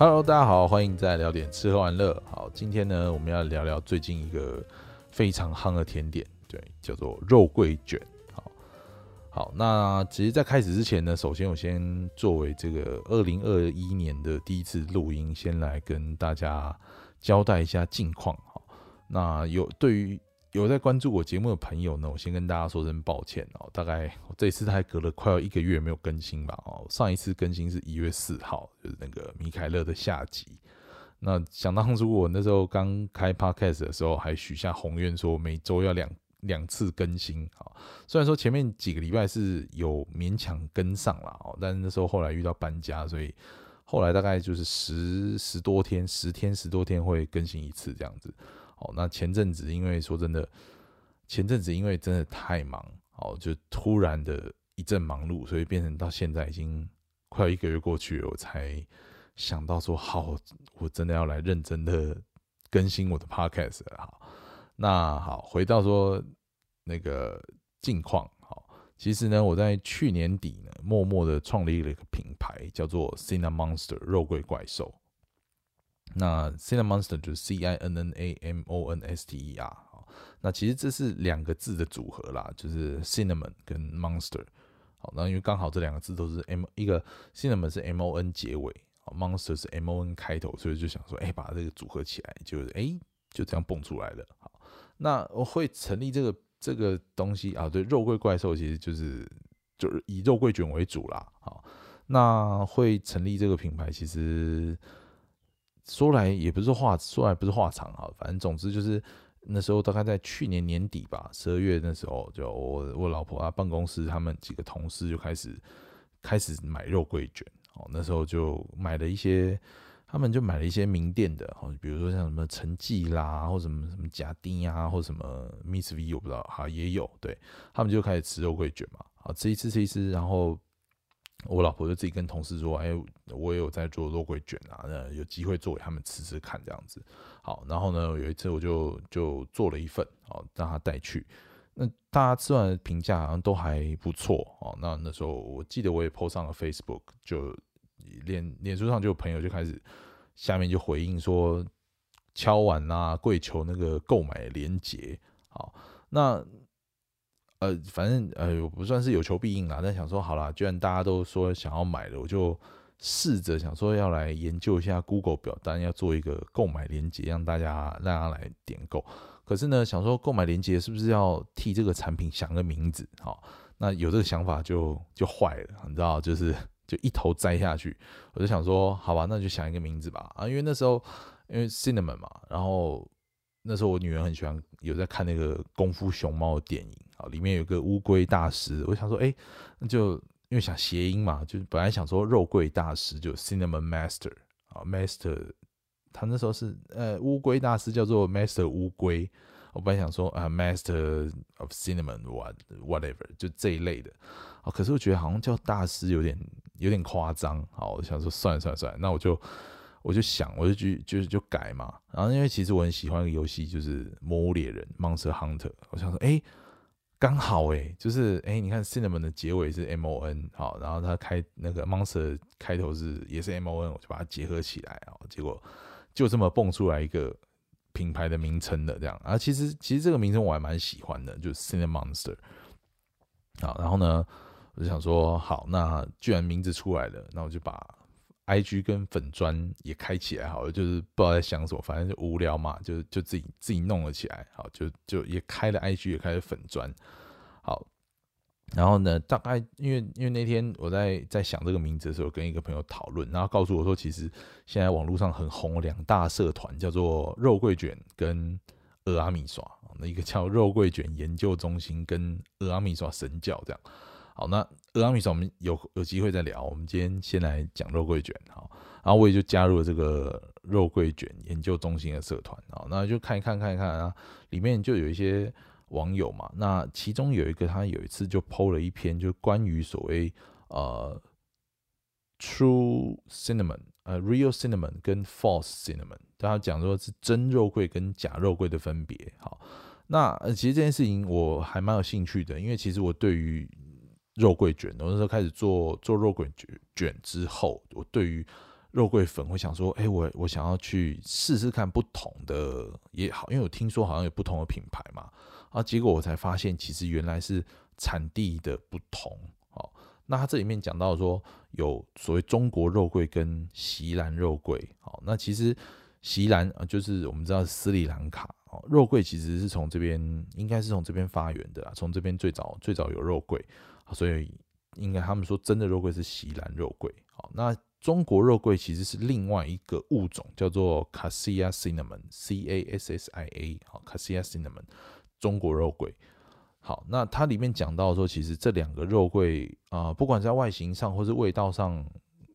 Hello，大家好，欢迎再聊点吃喝玩乐。好，今天呢，我们要聊聊最近一个非常夯的甜点，对，叫做肉桂卷。好，好，那其实，在开始之前呢，首先我先作为这个二零二一年的第一次录音，先来跟大家交代一下近况。好，那有对于有在关注我节目的朋友呢，我先跟大家说声抱歉哦。大概我这次还隔了快要一个月没有更新吧哦。上一次更新是一月四号，就是那个米凯勒的下集。那想当初我那时候刚开 podcast 的时候，还许下宏愿说每周要两两次更新啊。虽然说前面几个礼拜是有勉强跟上了哦，但是那时候后来遇到搬家，所以后来大概就是十十多天，十天十多天会更新一次这样子。哦，那前阵子因为说真的，前阵子因为真的太忙，哦，就突然的一阵忙碌，所以变成到现在已经快要一个月过去了，我才想到说，好，我真的要来认真的更新我的 podcast 了。好，那好，回到说那个近况，好，其实呢，我在去年底呢，默默的创立了一个品牌，叫做 Cina Monster 肉桂怪兽。那 Cinna Monster 就是 C I N N A M O N S T E R 那其实这是两个字的组合啦，就是 Cinnamon 跟 Monster。好，那因为刚好这两个字都是 M，一个 Cinnamon 是 M O N 结尾，Monster 是 M O N 开头，所以就想说，哎，把这个组合起来，就是哎，就这样蹦出来了。好，那我会成立这个这个东西啊，对，肉桂怪兽其实就是就是以肉桂卷为主啦。好，那会成立这个品牌，其实。说来也不是话，说来不是话长哈，反正总之就是那时候大概在去年年底吧，十二月那时候，就我我老婆啊办公室他们几个同事就开始开始买肉桂卷哦，那时候就买了一些，他们就买了一些名店的哦，比如说像什么陈记啦，或什么什么贾丁啊，或什么 Miss V 我不知道哈也有，对他们就开始吃肉桂卷嘛，好吃一吃吃一吃，然后。我老婆就自己跟同事说：“哎，我也有在做肉桂卷啊，那有机会做给他们吃吃看这样子。”好，然后呢，有一次我就就做了一份，哦，让他带去。那大家吃完评价好像都还不错哦。那那时候我记得我也 po 上了 Facebook，就脸脸书上就有朋友就开始下面就回应说敲碗啊，跪求那个购买链接。好，那。呃，反正呃，我不算是有求必应啦，但想说好啦，既然大家都说想要买了，我就试着想说要来研究一下 Google 表单，要做一个购买链接，让大家让大家来点购。可是呢，想说购买链接是不是要替这个产品想个名字？好，那有这个想法就就坏了，你知道，就是就一头栽下去。我就想说，好吧，那就想一个名字吧。啊，因为那时候因为 Cinnamon 嘛，然后那时候我女儿很喜欢有在看那个功夫熊猫的电影。啊，里面有个乌龟大师，我想说，哎，那就因为想谐音嘛，就是本来想说肉桂大师就 Cinnamon Master 啊，Master，他那时候是呃乌龟大师叫做 Master 乌龟，我本来想说啊 Master of Cinnamon what whatever 就这一类的，啊，可是我觉得好像叫大师有点有点夸张，好，我想说算了算了算了，那我就。我就想，我就去就就就改嘛，然后因为其实我很喜欢一个游戏，就是《魔物猎人》（Monster Hunter），我想说，哎。刚好哎，就是哎，你看 cinnamon 的结尾是 M O N 好，然后它开那个 monster 开头是也是 M O N，我就把它结合起来啊，结果就这么蹦出来一个品牌的名称的这样啊。其实其实这个名称我还蛮喜欢的，就是 cinnamon monster。好，然后呢，我就想说，好，那既然名字出来了，那我就把。I G 跟粉砖也开起来好了，就是不知道在想什么，反正就无聊嘛，就就自己自己弄了起来，好，就就也开了 I G，也开了粉砖，好，然后呢，大概因为因为那天我在在想这个名字的时候，跟一个朋友讨论，然后告诉我说，其实现在网络上很红两大社团，叫做肉桂卷跟阿米耍，那一个叫肉桂卷研究中心跟阿米耍神教这样。好，那阿米我们有有机会再聊。我们今天先来讲肉桂卷，好，然后我也就加入了这个肉桂卷研究中心的社团，好，那就看一看，看一看啊，里面就有一些网友嘛，那其中有一个他有一次就 PO 了一篇，就关于所谓呃 true cinnamon，呃 real cinnamon 跟 false cinnamon，他讲说是真肉桂跟假肉桂的分别。好，那其实这件事情我还蛮有兴趣的，因为其实我对于肉桂卷，我那时候开始做做肉桂卷卷之后，我对于肉桂粉，会想说，哎，我我想要去试试看不同的也好，因为我听说好像有不同的品牌嘛，啊，结果我才发现，其实原来是产地的不同。哦，那它这里面讲到说，有所谓中国肉桂跟锡兰肉桂。好，那其实锡兰啊，就是我们知道斯里兰卡哦，肉桂其实是从这边，应该是从这边发源的啦，从这边最早最早有肉桂，所以应该他们说真的肉桂是锡兰肉桂。好，那中国肉桂其实是另外一个物种，叫做 Cassia cinnamon，C A S S I A，好，Cassia cinnamon，中国肉桂。好，那它里面讲到说，其实这两个肉桂啊，不管在外形上或是味道上，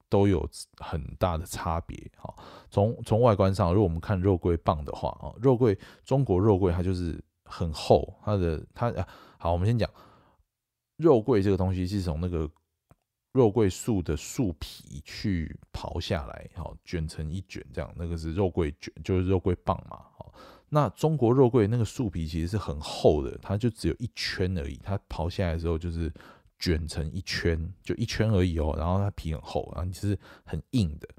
都有很大的差别。好，从从外观上，如果我们看肉桂棒的话，啊，肉桂中国肉桂它就是很厚，它的它啊，好，我们先讲肉桂这个东西是从那个。肉桂树的树皮去刨下来，好卷成一卷，这样那个是肉桂卷，就是肉桂棒嘛。好，那中国肉桂那个树皮其实是很厚的，它就只有一圈而已。它刨下来的时候就是卷成一圈，就一圈而已哦。然后它皮很厚，然后其实很硬的。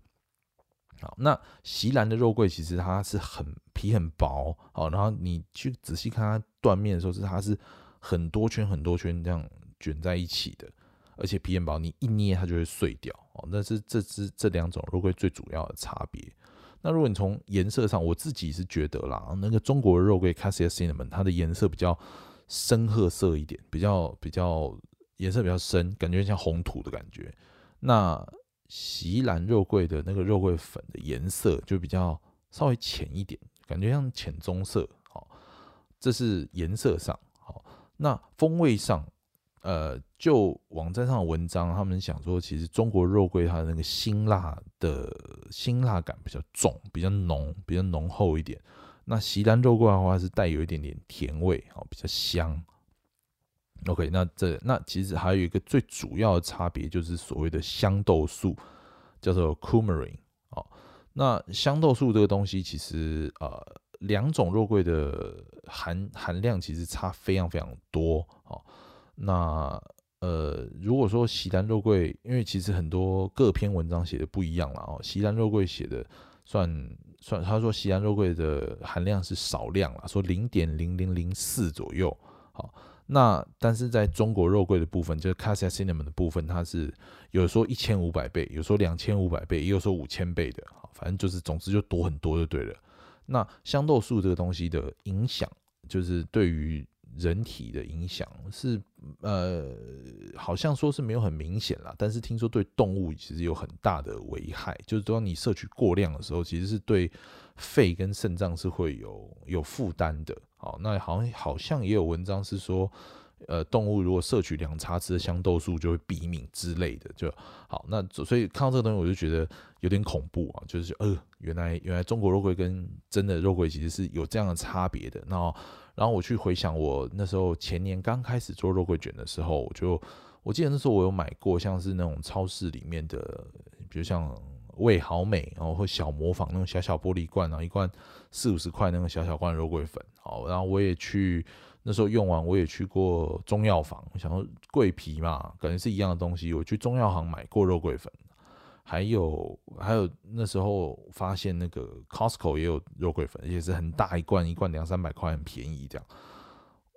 好，那锡兰的肉桂其实它是很皮很薄，好，然后你去仔细看它断面的时候，是它是很多圈很多圈这样卷在一起的。而且皮很薄，你一捏它就会碎掉哦。那是这只这两种肉桂最主要的差别。那如果你从颜色上，我自己是觉得啦，那个中国肉桂 Cassia cinnamon 它的颜色比较深褐色一点，比较比较颜色比较深，感觉像红土的感觉。那锡兰肉桂的那个肉桂粉的颜色就比较稍微浅一点，感觉像浅棕色。好，这是颜色上。好，那风味上。呃，就网站上的文章，他们想说，其实中国肉桂它的那个辛辣的辛辣感比较重，比较浓，比较浓厚一点。那西兰肉桂的话是带有一点点甜味，哦，比较香。OK，那这那其实还有一个最主要的差别，就是所谓的香豆素，叫做 coumarin。哦，那香豆素这个东西，其实呃，两种肉桂的含含量其实差非常非常多，哦。那呃，如果说西兰肉桂，因为其实很多各篇文章写的不一样了哦。西兰肉桂写的算算，他说西兰肉桂的含量是少量了，说零点零零零四左右。好，那但是在中国肉桂的部分，就是 Cassia cinnamon 的部分，它是有说一千五百倍，有说两千五百倍，也有说五千倍的。好，反正就是总之就多很多就对了。那香豆素这个东西的影响，就是对于。人体的影响是呃，好像说是没有很明显啦，但是听说对动物其实有很大的危害，就是当你摄取过量的时候，其实是对肺跟肾脏是会有有负担的。好，那好像好像也有文章是说。呃，动物如果摄取两茶匙的香豆素，就会毙命之类的，就好。那所以看到这个东西，我就觉得有点恐怖啊，就是呃，原来原来中国肉桂跟真的肉桂其实是有这样的差别的。那，然后我去回想我那时候前年刚开始做肉桂卷的时候，我就我记得那时候我有买过像是那种超市里面的，比如像味好美，然后或小模仿那种小小玻璃罐，然后一罐四五十块那种小小罐肉桂粉。好，然后我也去。那时候用完，我也去过中药房，想说桂皮嘛，感觉是一样的东西。我去中药行买过肉桂粉，还有还有那时候发现那个 Costco 也有肉桂粉，也是很大一罐，一罐两三百块，很便宜这样。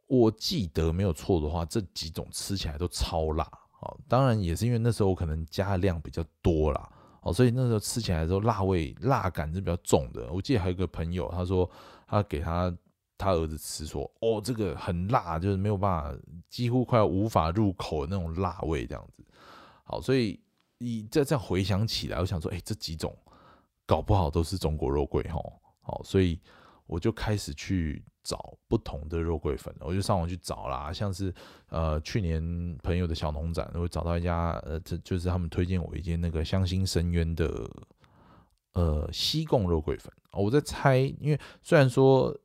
我记得没有错的话，这几种吃起来都超辣哦。当然也是因为那时候我可能加的量比较多啦，哦，所以那时候吃起来的时候辣味辣感是比较重的。我记得还有个朋友，他说他给他。他儿子吃说：“哦，这个很辣，就是没有办法，几乎快要无法入口的那种辣味，这样子。”好，所以你再这样回想起来，我想说：“哎，这几种搞不好都是中国肉桂哈。”好，所以我就开始去找不同的肉桂粉，我就上网去找啦，像是呃去年朋友的小农展，我找到一家呃，这就是他们推荐我一间那个香心深渊的呃西贡肉桂粉。我在猜，因为虽然说。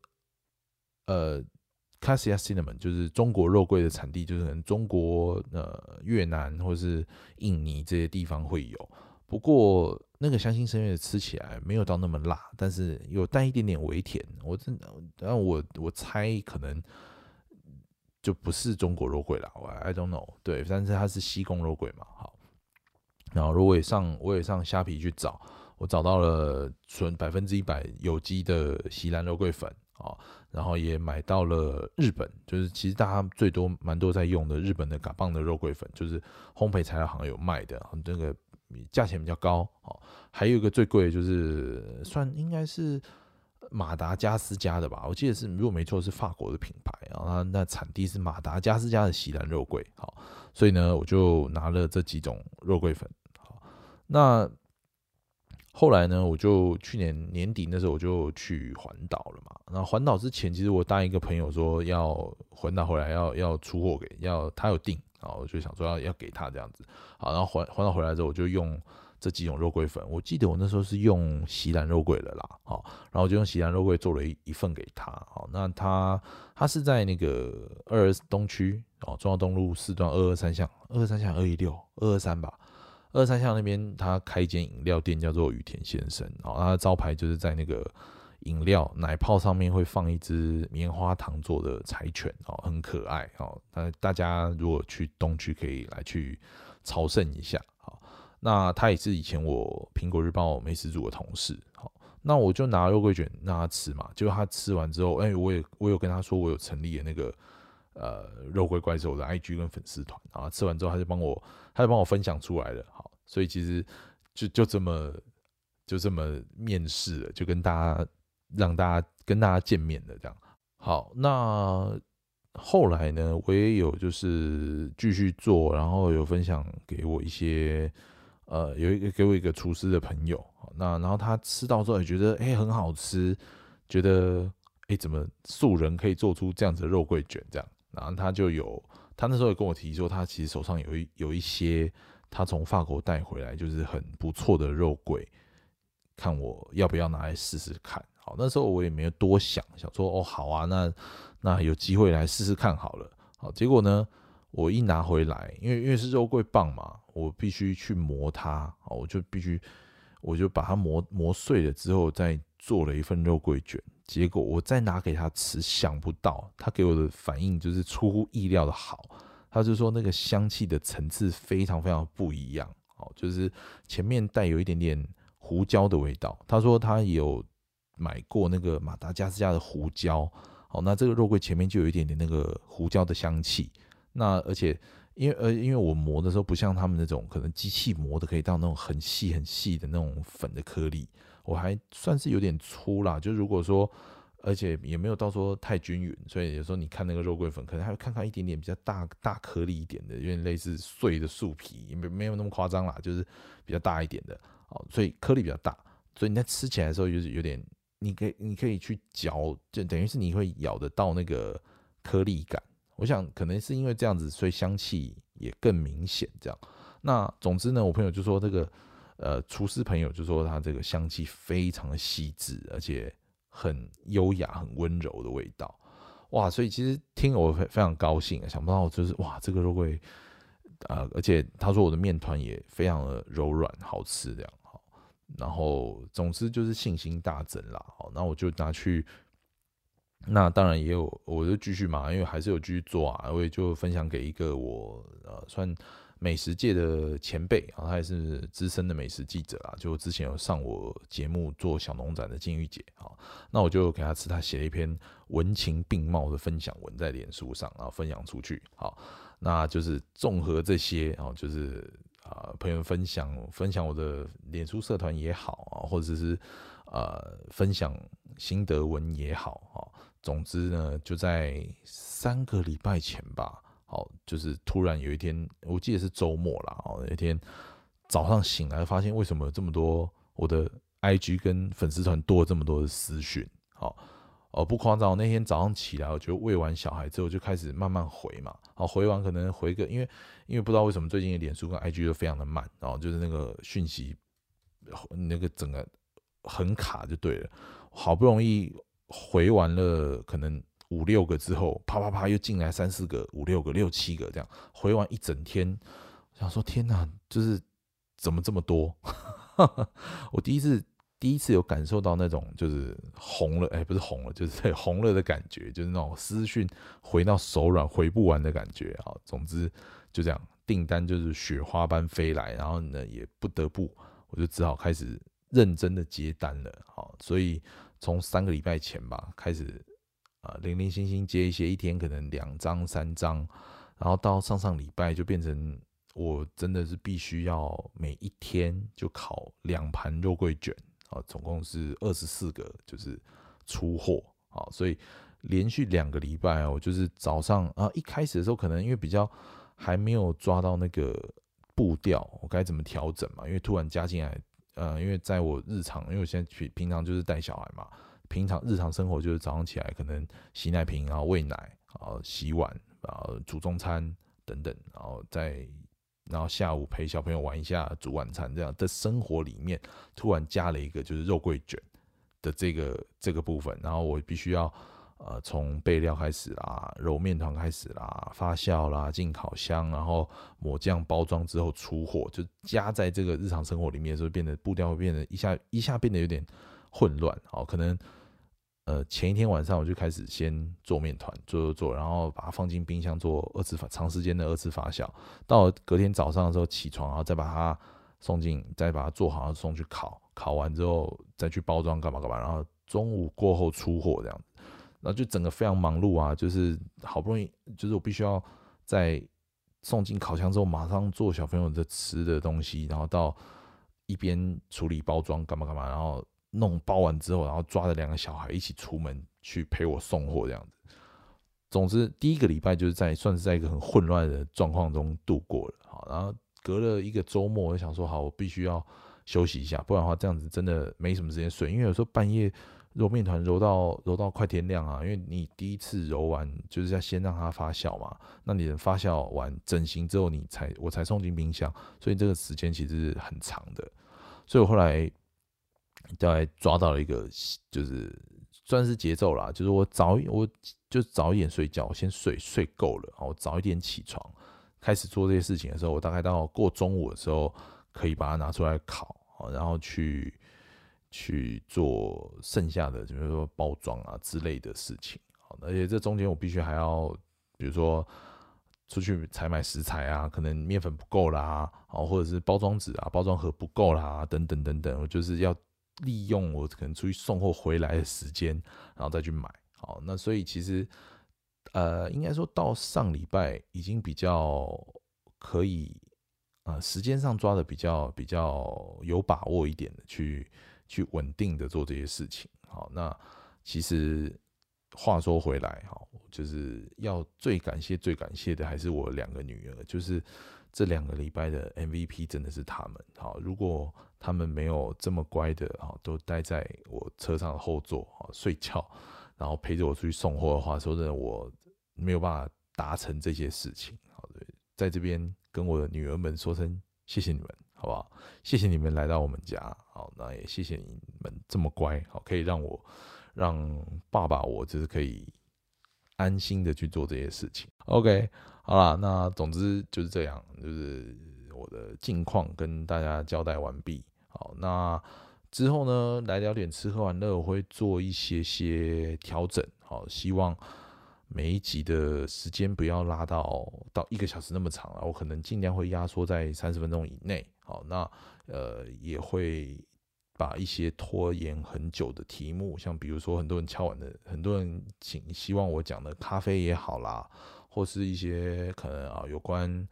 呃，Cassia cinnamon 就是中国肉桂的产地，就是可能中国、呃越南或是印尼这些地方会有。不过那个香心深月吃起来没有到那么辣，但是有带一点点微甜。我真的，但我我猜可能就不是中国肉桂了。我 I don't know。对，但是它是西贡肉桂嘛。好，然后如果也上我也上虾皮去找，我找到了纯百分之一百有机的锡兰肉桂粉啊，然后也买到了日本，就是其实大家最多蛮多在用的日本的嘎棒的肉桂粉，就是烘焙材料行有卖的，这个价钱比较高哦。还有一个最贵的就是算应该是马达加斯加的吧，我记得是如果没错是法国的品牌啊，那产地是马达加斯加的锡兰肉桂，好，所以呢我就拿了这几种肉桂粉，好，那。后来呢，我就去年年底那时候我就去环岛了嘛。然后环岛之前，其实我答应一个朋友说要环岛回来要要出货给，要他有订，然后我就想说要要给他这样子。好，然后环环岛回来之后，我就用这几种肉桂粉。我记得我那时候是用锡兰肉桂的啦，好，然后我就用锡兰肉桂做了一一份给他。好，那他他是在那个二二东区哦，中央东路四段二二三巷，二二三巷二一六二二三吧。二三巷那边，他开一间饮料店，叫做羽田先生。哦，他的招牌就是在那个饮料奶泡上面会放一只棉花糖做的柴犬，哦，很可爱。哦，那大家如果去东区，可以来去朝圣一下。好，那他也是以前我苹果日报美食组的同事。好，那我就拿肉桂卷让他吃嘛。结果他吃完之后，哎，我也我有跟他说，我有成立的那个呃肉桂怪兽的 IG 跟粉丝团。啊，吃完之后他就帮我。他就帮我分享出来了，好，所以其实就就这么就这么面试了，就跟大家让大家跟大家见面的这样。好，那后来呢，我也有就是继续做，然后有分享给我一些呃，有一个给我一个厨师的朋友，那然后他吃到之后也觉得哎很好吃，觉得哎怎么素人可以做出这样子的肉桂卷这样，然后他就有。他那时候也跟我提说，他其实手上有一有一些他从法国带回来，就是很不错的肉桂，看我要不要拿来试试看。好，那时候我也没有多想，想说哦好啊，那那有机会来试试看好了。好，结果呢，我一拿回来，因为因为是肉桂棒嘛，我必须去磨它，好，我就必须我就把它磨磨碎了之后，再做了一份肉桂卷。结果我再拿给他吃，想不到他给我的反应就是出乎意料的好。他就说那个香气的层次非常非常不一样，哦，就是前面带有一点点胡椒的味道。他说他有买过那个马达加斯加的胡椒，哦，那这个肉桂前面就有一点点那个胡椒的香气。那而且因为呃因为我磨的时候不像他们那种可能机器磨的可以到那种很细很细的那种粉的颗粒。我还算是有点粗啦，就如果说，而且也没有到说太均匀，所以有时候你看那个肉桂粉，可能还会看看一点点比较大大颗粒一点的，有点类似碎的树皮，没没有那么夸张啦，就是比较大一点的，哦，所以颗粒比较大，所以你在吃起来的时候就是有点，你可以你可以去嚼，就等于是你会咬得到那个颗粒感。我想可能是因为这样子，所以香气也更明显。这样，那总之呢，我朋友就说这个。呃，厨师朋友就说他这个香气非常的细致，而且很优雅、很温柔的味道，哇！所以其实听我非非常高兴啊，想不到就是哇，这个肉桂，呃，而且他说我的面团也非常的柔软、好吃这样，好，然后总之就是信心大增啦，好，那我就拿去，那当然也有，我就继续嘛，因为还是有继续做啊，我也就分享给一个我呃算。美食界的前辈啊，他也是资深的美食记者啊，就之前有上我节目做小农展的金玉姐啊，那我就给他吃，他写了一篇文情并茂的分享文在脸书上，啊分享出去，好，那就是综合这些啊，就是啊朋友分享分享我的脸书社团也好啊，或者是呃分享心得文也好啊，总之呢，就在三个礼拜前吧。好，就是突然有一天，我记得是周末啦。哦，那天早上醒来，发现为什么有这么多我的 IG 跟粉丝团多了这么多的私讯。好，哦，不夸张，那天早上起来，我就喂完小孩之后，就开始慢慢回嘛。好，回完可能回个，因为因为不知道为什么最近的脸书跟 IG 都非常的慢，然后就是那个讯息那个整个很卡就对了。好不容易回完了，可能。五六个之后，啪啪啪又进来三四个、五六个、六七个这样回完一整天，想说天哪，就是怎么这么多？我第一次第一次有感受到那种就是红了，哎，不是红了，就是 红了的感觉，就是那种私讯回到手软回不完的感觉啊。总之就这样，订单就是雪花般飞来，然后呢也不得不，我就只好开始认真的接单了，好，所以从三个礼拜前吧开始，啊，零零星星接一些，一天可能两张三张，然后到上上礼拜就变成我真的是必须要每一天就烤两盘肉桂卷，啊，总共是二十四个，就是出货，啊，所以连续两个礼拜哦，就是早上啊，一开始的时候可能因为比较还没有抓到那个步调，我该怎么调整嘛？因为突然加进来。呃，因为在我日常，因为我现在平平常就是带小孩嘛，平常日常生活就是早上起来可能洗奶瓶，然后喂奶，然后洗碗，然后煮中餐等等，然后再然后下午陪小朋友玩一下，煮晚餐这样的生活里面，突然加了一个就是肉桂卷的这个这个部分，然后我必须要。呃，从备料开始啦，揉面团开始啦，发酵啦，进烤箱，然后抹酱包装之后出货，就加在这个日常生活里面的时候，变得步调会变得一下一下变得有点混乱。好，可能呃前一天晚上我就开始先做面团，做做做，然后把它放进冰箱做二次发长时间的二次发酵，到隔天早上的时候起床，然后再把它送进，再把它做好然后送去烤，烤完之后再去包装干嘛干嘛，然后中午过后出货这样子。然后就整个非常忙碌啊，就是好不容易，就是我必须要在送进烤箱之后，马上做小朋友的吃的东西，然后到一边处理包装干嘛干嘛，然后弄包完之后，然后抓着两个小孩一起出门去陪我送货这样子。总之，第一个礼拜就是在算是在一个很混乱的状况中度过了。好，然后隔了一个周末，我就想说，好，我必须要休息一下，不然的话这样子真的没什么时间睡，因为有时候半夜。揉面团揉到揉到快天亮啊，因为你第一次揉完就是要先让它发酵嘛，那你的发酵完整形之后，你才我才送进冰箱，所以这个时间其实是很长的。所以我后来大概抓到了一个，就是算是节奏啦，就是我早我就早一点睡觉，先睡睡够了，然后早一点起床，开始做这些事情的时候，我大概到过中午的时候可以把它拿出来烤，然后去。去做剩下的，比如说包装啊之类的事情，好，而且这中间我必须还要，比如说出去采买食材啊，可能面粉不够啦，哦，或者是包装纸啊、包装盒不够啦，等等等等，我就是要利用我可能出去送货回来的时间，然后再去买，好，那所以其实，呃，应该说到上礼拜已经比较可以，呃，时间上抓的比较比较有把握一点的去。去稳定的做这些事情，好，那其实话说回来，哈，就是要最感谢、最感谢的还是我两个女儿，就是这两个礼拜的 MVP 真的是他们，好，如果他们没有这么乖的，哈，都待在我车上的后座，哈，睡觉，然后陪着我出去送货的话，说真的，我没有办法达成这些事情，好，在这边跟我的女儿们说声谢谢你们。好不好？谢谢你们来到我们家，好，那也谢谢你们这么乖，好，可以让我让爸爸我就是可以安心的去做这些事情。OK，好啦，那总之就是这样，就是我的近况跟大家交代完毕。好，那之后呢，来聊点吃喝玩乐，我会做一些些调整。好，希望。每一集的时间不要拉到到一个小时那么长了，我可能尽量会压缩在三十分钟以内。好，那呃也会把一些拖延很久的题目，像比如说很多人敲完的，很多人请希望我讲的咖啡也好啦，或是一些可能啊有关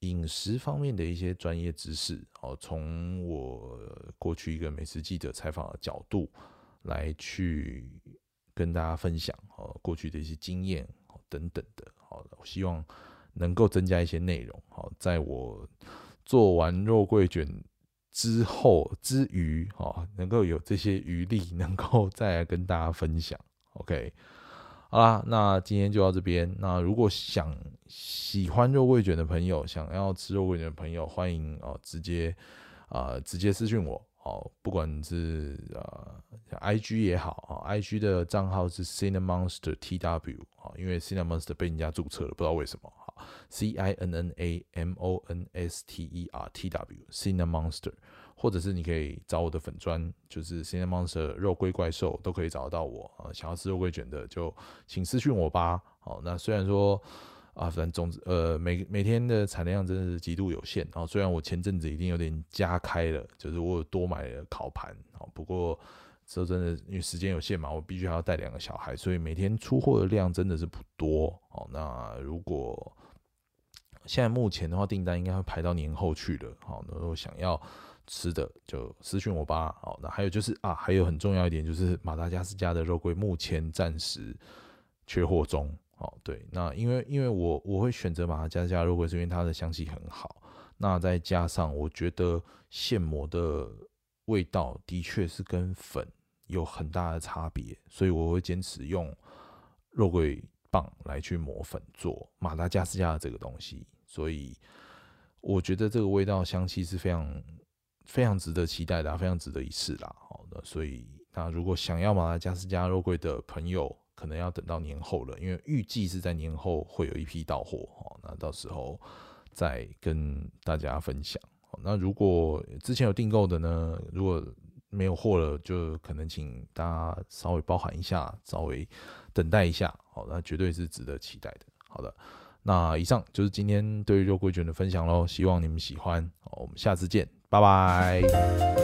饮食方面的一些专业知识，哦，从我过去一个美食记者采访的角度来去。跟大家分享哦，过去的一些经验等等的，好，我希望能够增加一些内容，好，在我做完肉桂卷之后之余，哦，能够有这些余力，能够再来跟大家分享。OK，好啦，那今天就到这边。那如果想喜欢肉桂卷的朋友，想要吃肉桂卷的朋友，欢迎哦，直接啊，直接私信我。哦，不管是呃，I G 也好啊，I G 的账号是 Cinemonster T W 啊，因为 Cinemonster 被人家注册了，不知道为什么哈，C I N N A M O N S T E R T W Cinemonster，或者是你可以找我的粉砖，就是 Cinemonster 肉龟怪兽都可以找得到我啊，想要吃肉桂卷的就请私讯我吧。好，那虽然说啊，反正总之呃每每天的产量真的是极度有限啊。虽然我前阵子已经有点加开了，就是我有多买了烤盘啊，不过说真的，因为时间有限嘛，我必须还要带两个小孩，所以每天出货的量真的是不多哦。那如果现在目前的话，订单应该会排到年后去了。好，那我想要吃的就私讯我吧。好，那还有就是啊，还有很重要一点就是马达加斯加的肉桂目前暂时缺货中。哦，对，那因为因为我我会选择马达加斯加肉桂，是因为它的香气很好。那再加上我觉得现磨的味道的确是跟粉有很大的差别，所以我会坚持用肉桂。棒来去磨粉做马达加斯加的这个东西，所以我觉得这个味道香气是非常非常值得期待的，非常值得一试啦。好的，所以那如果想要马达加斯加肉桂的朋友，可能要等到年后了，因为预计是在年后会有一批到货哦。那到时候再跟大家分享。那如果之前有订购的呢，如果没有货了，就可能请大家稍微包含一下，稍微等待一下，好，那绝对是值得期待的。好的，那以上就是今天对于肉桂卷的分享喽，希望你们喜欢，我们下次见，拜拜。